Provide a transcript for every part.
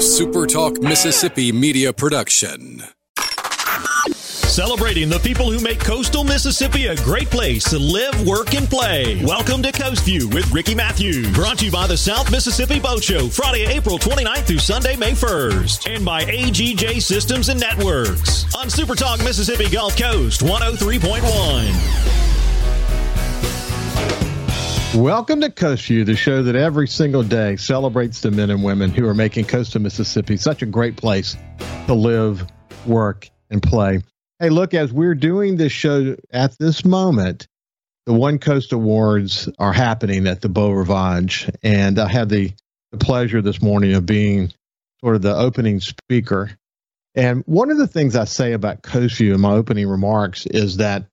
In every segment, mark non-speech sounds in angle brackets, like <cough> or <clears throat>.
SuperTalk Mississippi media production. Celebrating the people who make coastal Mississippi a great place to live, work, and play. Welcome to Coast View with Ricky Matthews. Brought to you by the South Mississippi Boat Show, Friday, April 29th through Sunday, May 1st. And by AGJ Systems and Networks on SuperTalk Mississippi Gulf Coast 103.1. Welcome to Coast View, the show that every single day celebrates the men and women who are making coastal Mississippi such a great place to live, work, and play. Hey, look, as we're doing this show at this moment, the One Coast Awards are happening at the Beau Rivage. And I had the, the pleasure this morning of being sort of the opening speaker. And one of the things I say about Coast View in my opening remarks is that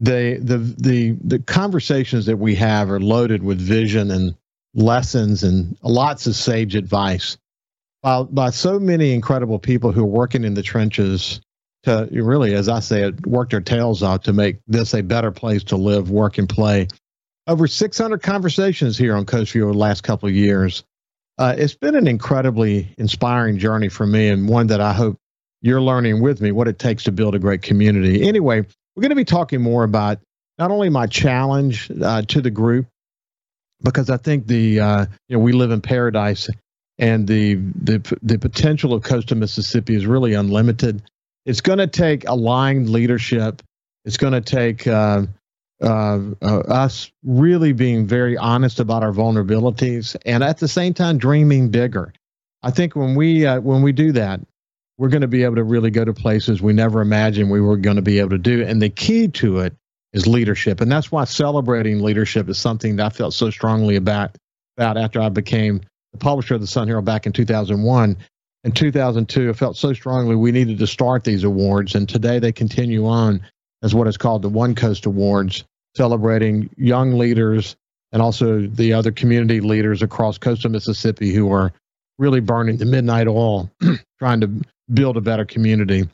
the the the the conversations that we have are loaded with vision and lessons and lots of sage advice by by so many incredible people who are working in the trenches to really, as I say, it, work their tails off to make this a better place to live, work, and play. Over 600 conversations here on Coast View over the last couple of years. Uh, it's been an incredibly inspiring journey for me, and one that I hope you're learning with me what it takes to build a great community. Anyway, we're going to be talking more about not only my challenge uh, to the group, because I think the uh, you know we live in paradise, and the the the potential of coastal Mississippi is really unlimited. It's going to take aligned leadership. It's going to take uh, uh, uh, us really being very honest about our vulnerabilities, and at the same time dreaming bigger. I think when we uh, when we do that, we're going to be able to really go to places we never imagined we were going to be able to do. And the key to it is leadership. And that's why celebrating leadership is something that I felt so strongly about, about after I became the publisher of the Sun Herald back in 2001. In 2002, I felt so strongly we needed to start these awards. And today they continue on as what is called the One Coast Awards, celebrating young leaders and also the other community leaders across coastal Mississippi who are really burning the midnight oil, <clears throat> trying to build a better community.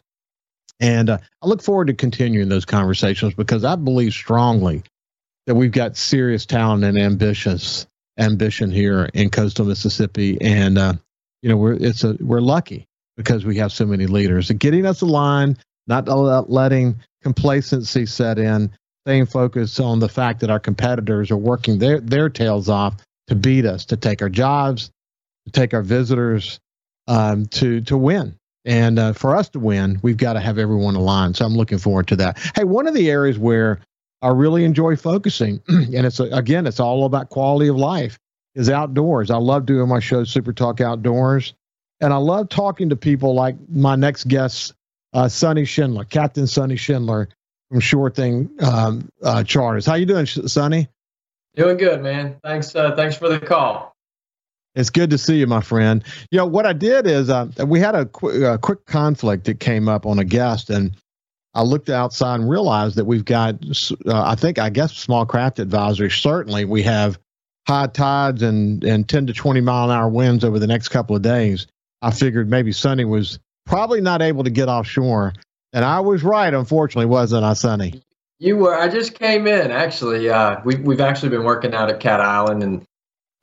And uh, I look forward to continuing those conversations because I believe strongly that we've got serious talent and ambitious ambition here in coastal Mississippi, and uh, you know we're it's a we're lucky because we have so many leaders. And getting us aligned, not letting complacency set in, staying focused on the fact that our competitors are working their their tails off to beat us, to take our jobs, to take our visitors, um, to to win. And uh, for us to win, we've got to have everyone aligned. So I'm looking forward to that. Hey, one of the areas where I really enjoy focusing, <clears throat> and it's again, it's all about quality of life, is outdoors. I love doing my show, Super Talk Outdoors, and I love talking to people like my next guest, uh, Sonny Schindler, Captain Sonny Schindler from Sure Thing um, uh, Charters. How you doing, Sonny? Doing good, man. Thanks. Uh, thanks for the call. It's good to see you, my friend. You know what I did is uh, we had a, qu- a, quick conflict that came up on a guest, and I looked outside and realized that we've got, uh, I think, I guess, small craft advisory. Certainly, we have high tides and and ten to twenty mile an hour winds over the next couple of days. I figured maybe Sonny was probably not able to get offshore, and I was right. Unfortunately, wasn't I, Sonny? You were. I just came in. Actually, uh, we we've actually been working out at Cat Island and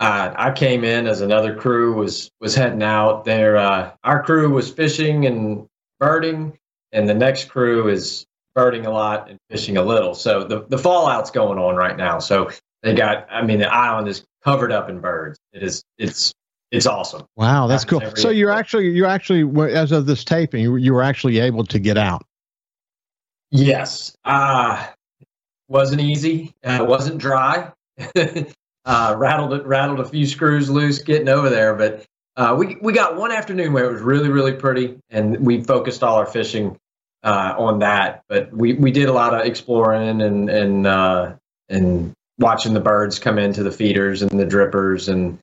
uh, I came in as another crew was was heading out there. Uh, our crew was fishing and birding, and the next crew is birding a lot and fishing a little. So the the fallout's going on right now. So they got. I mean, the island is covered up in birds. It is. It's it's awesome. Wow, that's cool. So you're actually you're actually as of this taping, you, you were actually able to get out. Yes. Uh wasn't easy. Uh, wasn't dry. <laughs> uh, rattled it, rattled a few screws loose getting over there. But uh, we we got one afternoon where it was really really pretty, and we focused all our fishing uh, on that. But we we did a lot of exploring and and uh, and watching the birds come into the feeders and the drippers, and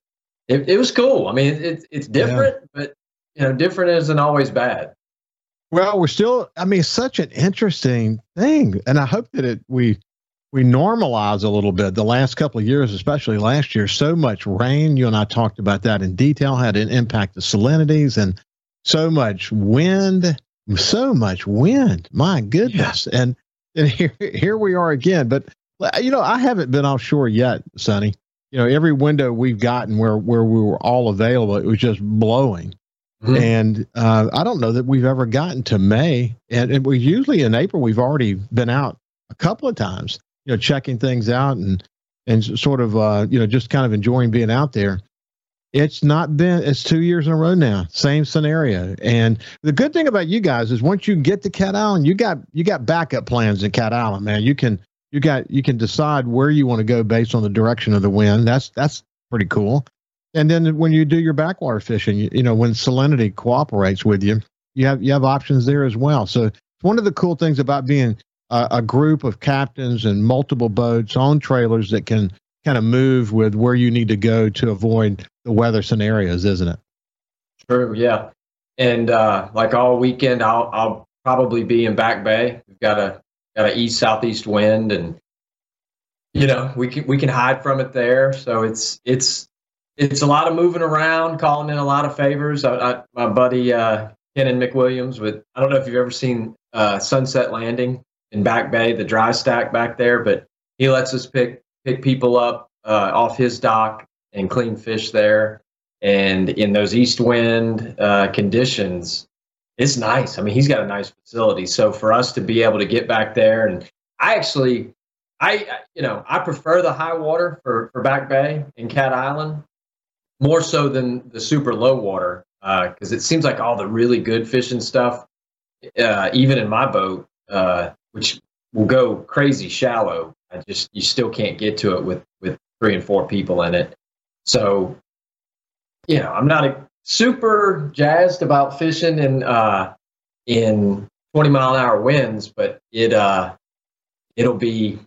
it, it was cool. I mean, it, it's different, yeah. but you know, different isn't always bad. Well, we're still. I mean, such an interesting thing, and I hope that it we we normalize a little bit. The last couple of years, especially last year, so much rain. You and I talked about that in detail, had an impact the salinities and so much wind, so much wind. My goodness. Yeah. And and here here we are again. But you know, I haven't been offshore yet, Sonny. You know, every window we've gotten where where we were all available, it was just blowing. Mm-hmm. And uh, I don't know that we've ever gotten to May, and, and we usually in April we've already been out a couple of times, you know, checking things out and and sort of uh, you know just kind of enjoying being out there. It's not been it's two years in a row now, same scenario. And the good thing about you guys is once you get to Cat Island, you got you got backup plans in Cat Island, man. You can you got you can decide where you want to go based on the direction of the wind. That's that's pretty cool. And then when you do your backwater fishing, you, you know, when salinity cooperates with you, you have you have options there as well. So it's one of the cool things about being a, a group of captains and multiple boats on trailers that can kind of move with where you need to go to avoid the weather scenarios, isn't it? True. Yeah. And uh, like all weekend, I'll I'll probably be in Back Bay. We've got a got a east southeast wind, and you know we can we can hide from it there. So it's it's it's a lot of moving around, calling in a lot of favors. I, I, my buddy uh, Kenan McWilliams with I don't know if you've ever seen uh, Sunset Landing in Back Bay, the dry stack back there, but he lets us pick pick people up uh, off his dock and clean fish there. And in those east wind uh, conditions, it's nice. I mean, he's got a nice facility. So for us to be able to get back there, and I actually, I you know, I prefer the high water for for Back Bay and Cat Island more so than the super low water because uh, it seems like all the really good fishing stuff, uh, even in my boat, uh, which will go crazy shallow. I just you still can't get to it with with three and four people in it. So, you know, I'm not a, super jazzed about fishing in uh, in 20 mile an hour winds, but it uh, it'll be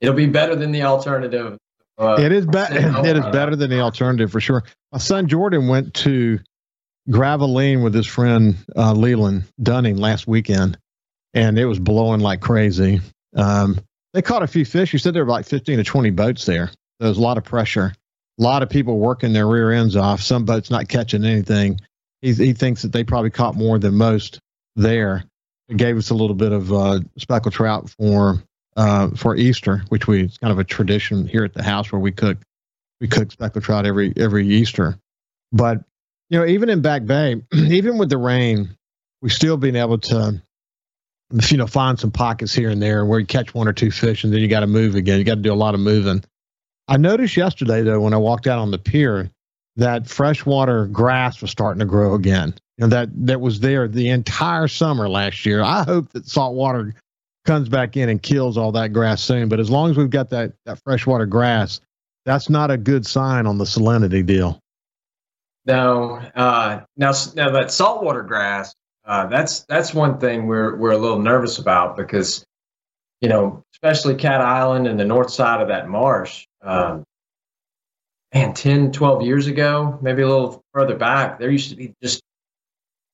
it'll be better than the alternative uh, it is better. It is better than the alternative for sure. My son Jordan went to Gravelines with his friend uh, Leland Dunning last weekend, and it was blowing like crazy. Um, they caught a few fish. You said there were like 15 to 20 boats there. There was a lot of pressure, a lot of people working their rear ends off. Some boats not catching anything. He, he thinks that they probably caught more than most there. It gave us a little bit of uh, speckled trout for uh, for Easter, which we it's kind of a tradition here at the house where we cook we cook speckled trout every every Easter. But you know, even in Back Bay, <clears throat> even with the rain, we've still been able to you know find some pockets here and there where you catch one or two fish and then you got to move again. You got to do a lot of moving. I noticed yesterday though when I walked out on the pier that freshwater grass was starting to grow again. You know, that that was there the entire summer last year. I hope that saltwater comes back in and kills all that grass soon. But as long as we've got that, that freshwater grass, that's not a good sign on the salinity deal. No, uh, now now that saltwater grass, uh, that's that's one thing we're we're a little nervous about because, you know, especially Cat Island and the north side of that marsh. Um, man, 10, 12 years ago, maybe a little further back, there used to be just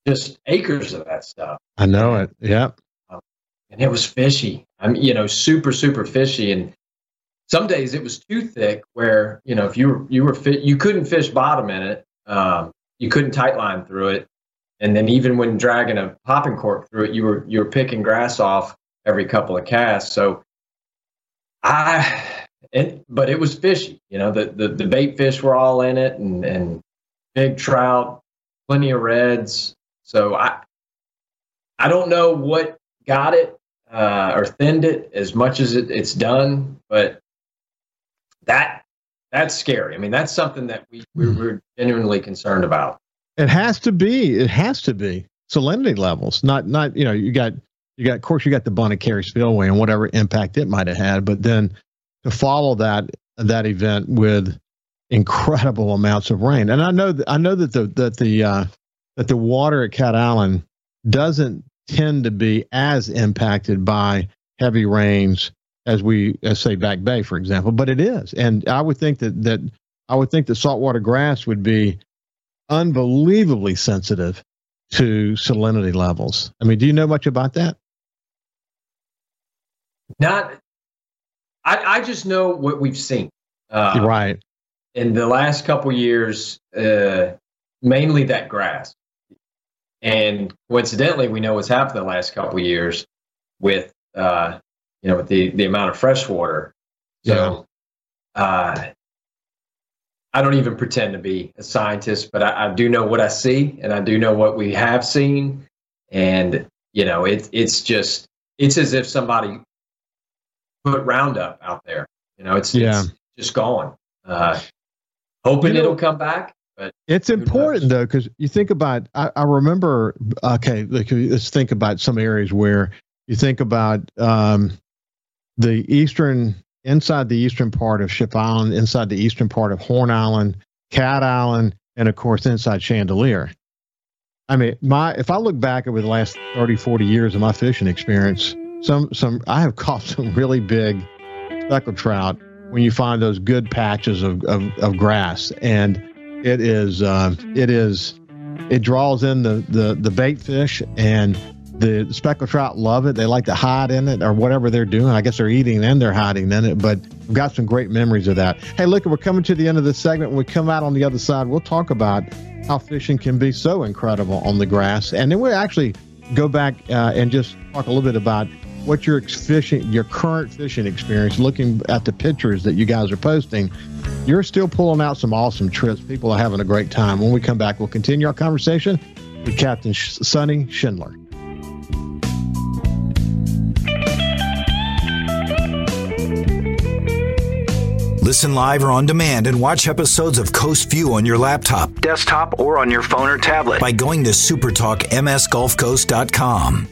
just acres of that stuff. I know it. Yep and it was fishy. I'm, you know, super, super fishy. And some days it was too thick where, you know, if you were, you were fit, you couldn't fish bottom in it. Um, you couldn't tight line through it. And then even when dragging a popping cork through it, you were, you were picking grass off every couple of casts. So I, and, but it was fishy, you know, the, the, the bait fish were all in it and, and big trout, plenty of reds. So I, I don't know what got it uh, or thinned it as much as it, it's done. But that that's scary. I mean, that's something that we we're, we're genuinely concerned about. It has to be. It has to be salinity levels. Not not you know you got you got of course you got the Bonnet Carré spillway and whatever impact it might have had, but then to follow that that event with incredible amounts of rain. And I know that I know that the that the uh, that the water at Cat Island doesn't tend to be as impacted by heavy rains as we as say back bay for example but it is and i would think that that i would think that saltwater grass would be unbelievably sensitive to salinity levels i mean do you know much about that not i, I just know what we've seen uh, right in the last couple years uh, mainly that grass and coincidentally, we know what's happened the last couple years with uh, you know with the the amount of fresh water. So yeah. I don't even pretend to be a scientist, but I, I do know what I see, and I do know what we have seen, and you know, it's it's just it's as if somebody put Roundup out there. You know, it's yeah. it's just gone. Uh, hoping you know, it'll come back. But it's important though, because you think about. I, I remember. Okay, let's think about some areas where you think about um, the eastern inside the eastern part of Ship Island, inside the eastern part of Horn Island, Cat Island, and of course inside Chandeleur. I mean, my if I look back over the last 30, 40 years of my fishing experience, some some I have <laughs> caught some really big speckled trout when you find those good patches of, of, of grass. And it is uh, it is it draws in the, the, the bait fish and the speckled trout love it. They like to hide in it or whatever they're doing. I guess they're eating and they're hiding in it, but we've got some great memories of that. Hey, look, we're coming to the end of this segment. When we come out on the other side, we'll talk about how fishing can be so incredible on the grass. And then we'll actually go back uh, and just talk a little bit about what your fishing, your current fishing experience, looking at the pictures that you guys are posting, you're still pulling out some awesome trips. People are having a great time. When we come back, we'll continue our conversation with Captain Sonny Schindler. Listen live or on demand and watch episodes of Coast View on your laptop, desktop, or on your phone or tablet by going to supertalkmsgulfcoast.com.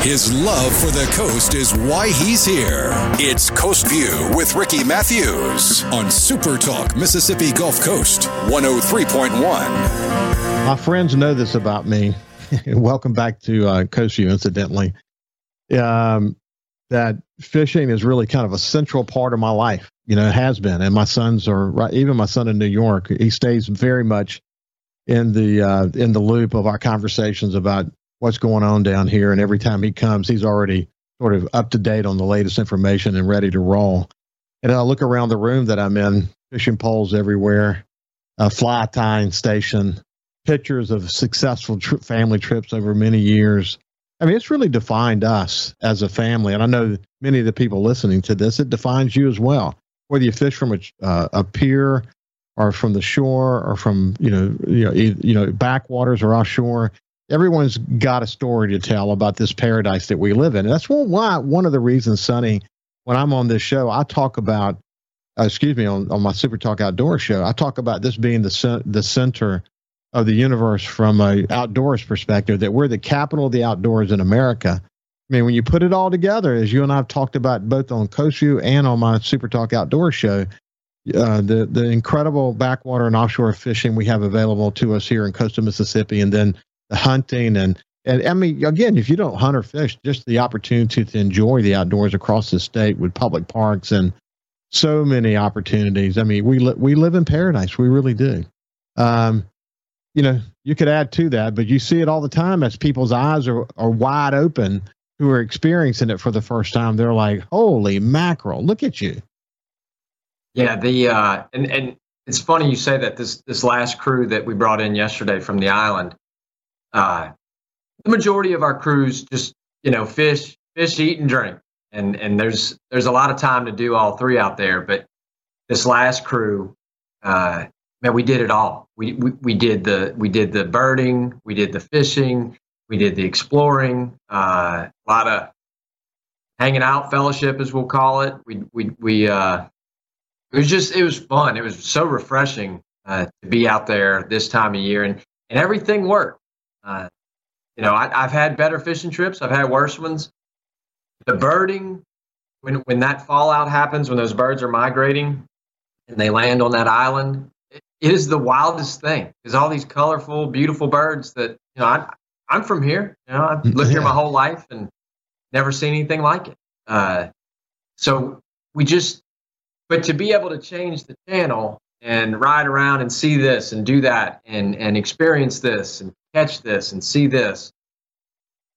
His love for the coast is why he's here. It's Coast View with Ricky Matthews on Super Talk Mississippi Gulf Coast 103.1. My friends know this about me. <laughs> Welcome back to uh, Coast View, incidentally. Um, that fishing is really kind of a central part of my life. You know, it has been. And my sons are right. Even my son in New York, he stays very much in the uh, in the loop of our conversations about what's going on down here. And every time he comes, he's already sort of up to date on the latest information and ready to roll. And I look around the room that I'm in, fishing poles everywhere, a fly tying station, pictures of successful tri- family trips over many years. I mean, it's really defined us as a family. And I know many of the people listening to this, it defines you as well. Whether you fish from a, uh, a pier or from the shore or from, you know, you know, you know, backwaters or offshore, everyone's got a story to tell about this paradise that we live in. And that's one, why one of the reasons, Sonny, when I'm on this show, I talk about, uh, excuse me, on, on my Super Talk Outdoor show, I talk about this being the the center of the universe from a outdoors perspective. That we're the capital of the outdoors in America. I mean, when you put it all together, as you and I have talked about both on View and on my Super Talk Outdoor show, uh, the the incredible backwater and offshore fishing we have available to us here in coastal Mississippi, and then the hunting and and I mean again, if you don't hunt or fish, just the opportunity to enjoy the outdoors across the state with public parks and so many opportunities. I mean, we li- we live in paradise. We really do. Um, you know, you could add to that, but you see it all the time as people's eyes are, are wide open who are experiencing it for the first time. They're like, "Holy mackerel! Look at you!" Yeah, the uh, and and it's funny you say that this this last crew that we brought in yesterday from the island uh, the majority of our crews just you know fish, fish, eat, and drink, and and there's there's a lot of time to do all three out there. But this last crew, uh, man, we did it all. We, we we did the we did the birding, we did the fishing, we did the exploring, uh, a lot of hanging out, fellowship as we'll call it. We we we uh, it was just it was fun. It was so refreshing uh, to be out there this time of year, and and everything worked. Uh, you know, I, have had better fishing trips. I've had worse ones. The birding, when when that fallout happens, when those birds are migrating and they land on that island, it, is the wildest thing. Because all these colorful, beautiful birds that you know, I, I'm from here. You know, I've lived here <laughs> my whole life and never seen anything like it. Uh, so we just, but to be able to change the channel and ride around and see this and do that and and experience this and catch this and see this.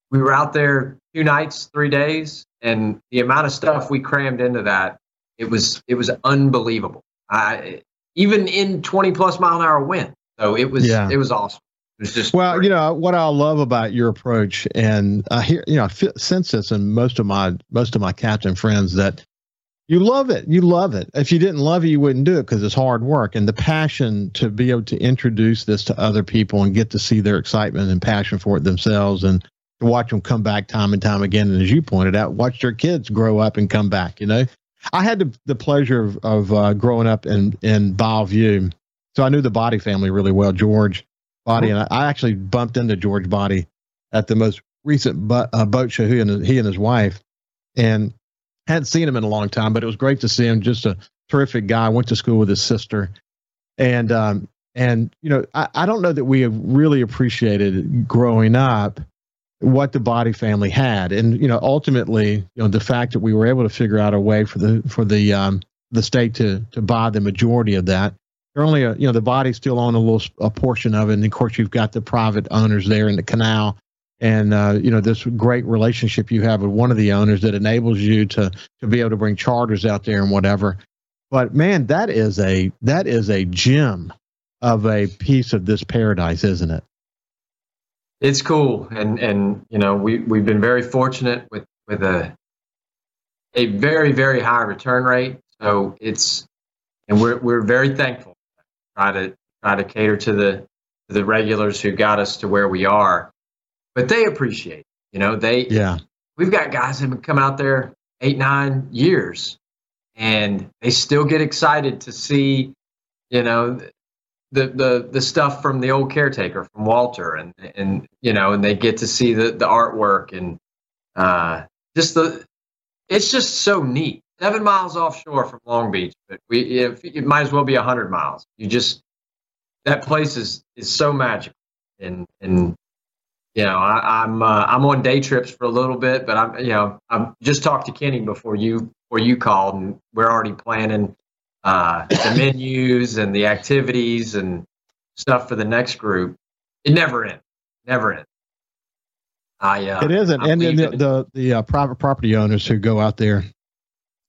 We were out there two nights, three days, and the amount of stuff we crammed into that, it was it was unbelievable. I, even in 20 plus mile an hour wind. So it was yeah. it was awesome. It was just well, great. you know what I love about your approach, and I hear you know I sense this in most of my most of my captain friends that You love it. You love it. If you didn't love it, you wouldn't do it because it's hard work. And the passion to be able to introduce this to other people and get to see their excitement and passion for it themselves and to watch them come back time and time again. And as you pointed out, watch their kids grow up and come back. You know, I had the, the pleasure of, of uh, growing up in, in View. So I knew the Boddie family really well, George Boddie. And I, I actually bumped into George Boddie at the most recent uh, boat show, he and, he and his wife. And hadn't seen him in a long time, but it was great to see him. Just a terrific guy. Went to school with his sister, and um, and you know, I, I don't know that we have really appreciated growing up what the Boddie family had, and you know, ultimately, you know, the fact that we were able to figure out a way for the for the um, the state to to buy the majority of that. They're only a, you know the Boddie still own a little a portion of it, and of course you've got the private owners there in the canal. And uh, you know this great relationship you have with one of the owners that enables you to to be able to bring charters out there and whatever. But man that is a that is a gem of a piece of this paradise isn't it it's cool and and you know we we've been very fortunate with with a a very very high return rate so it's and we're we're very thankful try to try to cater to the to the regulars who got us to where we are but they appreciate. It. You know, they yeah. We've got guys that have come out there eight nine years, and they still get excited to see, you know, the the the stuff from the old caretaker from Walter, and and you know, and they get to see the the artwork and uh, just the. It's just so neat. Seven miles offshore from Long Beach, but we if, it might as well be a hundred miles. You just that place is is so magical, and and you know, I, am I'm, uh, I'm on day trips for a little bit, but I'm you know I'm just talked to Kenny before you before you called, and we're already planning uh, the menus and the activities and stuff for the next group. It never ends, never ends. I uh, it isn't, I'm and the the, the uh, private property owners who go out there,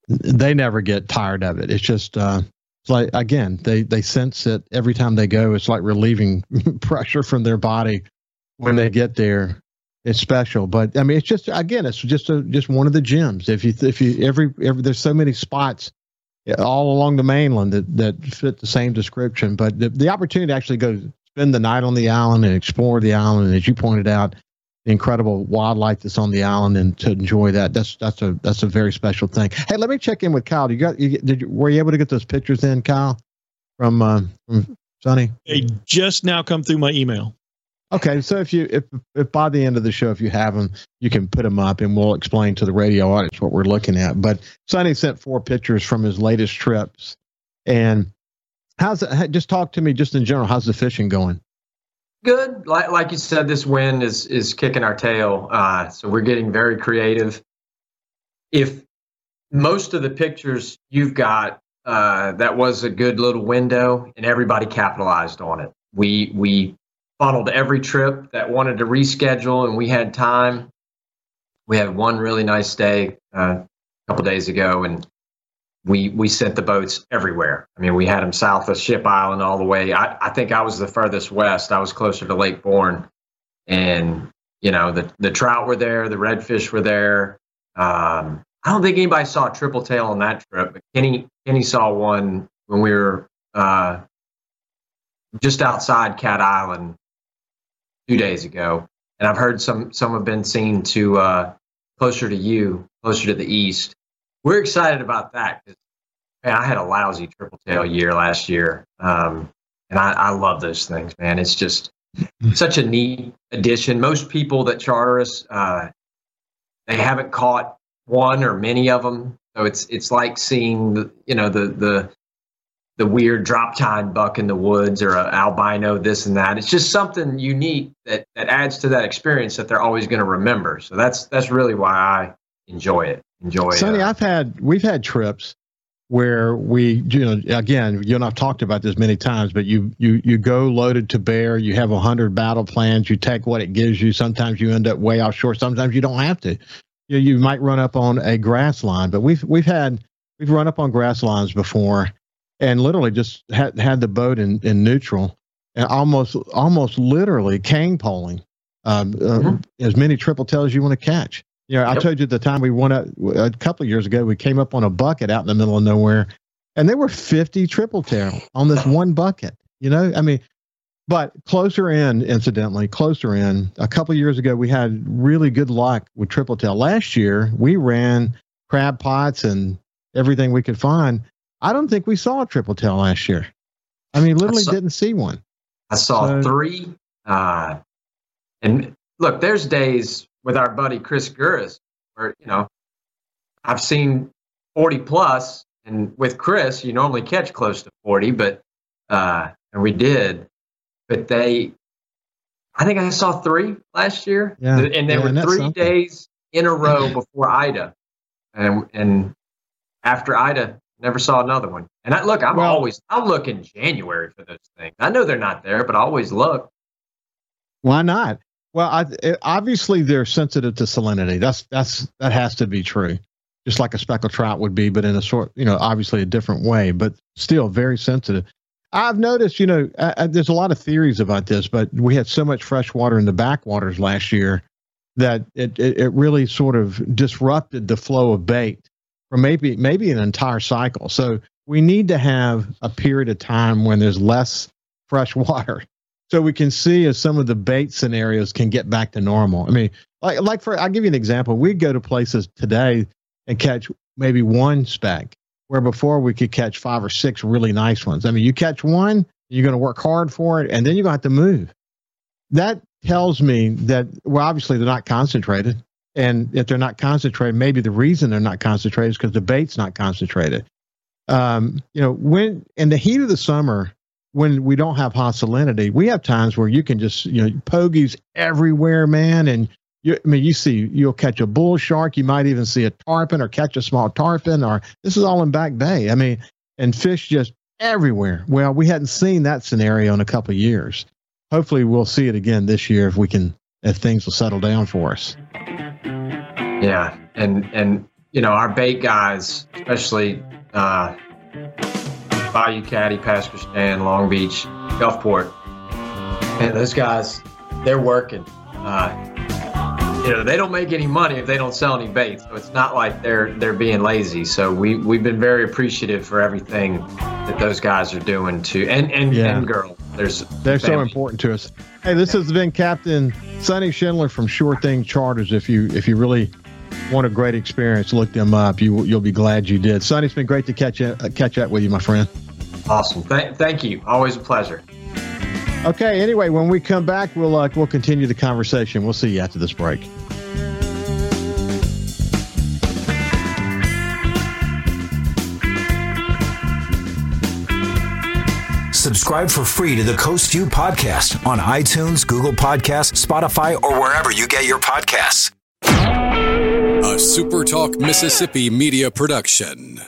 they never get tired of it. It's just uh, it's like again, they they sense it every time they go. It's like relieving <laughs> pressure from their body when they get there it's special but i mean it's just again it's just a just one of the gems if you if you every every there's so many spots all along the mainland that that fit the same description but the, the opportunity to actually go spend the night on the island and explore the island and as you pointed out the incredible wildlife that's on the island and to enjoy that that's that's a that's a very special thing hey let me check in with kyle you got you did you were you able to get those pictures in kyle from uh, from Sonny? They just now come through my email. Okay, so if you if if by the end of the show if you have them, you can put them up and we'll explain to the radio audience what we're looking at. But Sonny sent four pictures from his latest trips, and how's it? Just talk to me just in general. How's the fishing going? Good. Like like you said, this wind is is kicking our tail, uh, so we're getting very creative. If most of the pictures you've got, uh, that was a good little window, and everybody capitalized on it. We we funneled every trip that wanted to reschedule, and we had time. We had one really nice day uh, a couple days ago, and we we sent the boats everywhere. I mean, we had them south of Ship Island all the way. I, I think I was the furthest west. I was closer to Lake Borgne. and you know the the trout were there, the redfish were there. Um, I don't think anybody saw a triple tail on that trip, but Kenny Kenny saw one when we were uh, just outside Cat Island two days ago, and I've heard some some have been seen to uh, closer to you, closer to the east. We're excited about that because man, I had a lousy triple tail year last year, um, and I, I love those things, man. It's just such a neat addition. Most people that charter us, uh, they haven't caught one or many of them, so it's it's like seeing the you know the the the weird drop tine buck in the woods or an albino this and that. It's just something unique that that adds to that experience that they're always going to remember. So that's that's really why I enjoy it. Enjoy. It. Sonny, uh, I've had we've had trips where we you know again you and I've talked about this many times, but you you you go loaded to bear. You have a hundred battle plans. You take what it gives you. Sometimes you end up way offshore. Sometimes you don't have to. You know, you might run up on a grass line, but we've we've had we've run up on grass lines before and literally just had had the boat in, in neutral and almost almost literally cane poling um, uh, mm-hmm. as many triple tails you want to catch You know, I told you at the time we won a, a couple of years ago, we came up on a bucket out in the middle of nowhere, and there were 50 triple tail on this one bucket. You know, I mean, but closer in, incidentally, closer in, a couple of years ago, we had really good luck with triple tail. Last year, we ran crab pots and everything we could find. I don't think we saw a triple tail last year. I mean, literally saw- didn't see one. I saw So- three. Uh, and look, there's days with our buddy Chris Gurris where, you know, I've seen 40 plus, and with Chris, you normally catch close to 40, but, uh, and we did, but they, I think I saw three last year. Yeah, And they yeah, were three something. days in a row <clears throat> before Ida. And, and after Ida, never saw another one. And I, look, I'm Well- always, I'll look in January for those things. I know they're not there, but I always look. Why not? Well, I, it, obviously they're sensitive to salinity. That's that's that has to be true, just like a speckled trout would be, but in a sort, you know, obviously a different way, but still very sensitive. I've noticed, you know, uh, uh, there's a lot of theories about this, but we had so much fresh water in the backwaters last year that it, it, it really sort of disrupted the flow of bait for maybe maybe an entire cycle. So we need to have a period of time when there's less fresh <laughs> water so we can see if some of the bait scenarios can get back to normal. I mean, like like for I'll give you an example. We'd go to places today and catch maybe one speck, where before we could catch five or six really nice ones. I mean, you catch one, you're going to work hard for it, and then you're going to have to move. That tells me that well, obviously they're not concentrated, and if they're not concentrated, maybe the reason they're not concentrated is because the bait's not concentrated. Um, you know, when in the heat of the summer, when we don't have high salinity, we have times where you can just, you know, pogies everywhere, man. And you, I mean, you see, you'll catch a bull shark. You might even see a tarpon or catch a small tarpon or this is all in Back Bay. I mean, and fish just everywhere. Well, we hadn't seen that scenario in a couple years. Hopefully we'll see it again this year if we can, if things will settle down for us. Yeah, and and you know our bait guys, especially uh, Bayou Caddy, Pass Christian, Long Beach, Gulfport, and those guys, they're working. Uh, you know, they don't make any money if they don't sell any bait, so it's not like they're they're being lazy. So we we've been very appreciative for everything that those guys are doing too, and and, Yeah. and girl. There's They're so important to us. Hey, this has been Captain Sonny Schindler from Sure Thing Charters. If you if you really want a great experience, look them up. You you'll be glad you did. Sonny, it's been great to catch uh, catch up with you, my friend. Awesome. Th- thank you. Always a pleasure. Okay. Anyway, when we come back, we'll uh, we'll continue the conversation. We'll see you after this break. Subscribe for free to the Coast View podcast on iTunes, Google Podcasts, Spotify, or wherever you get your podcasts. A SuperTalk Mississippi media production.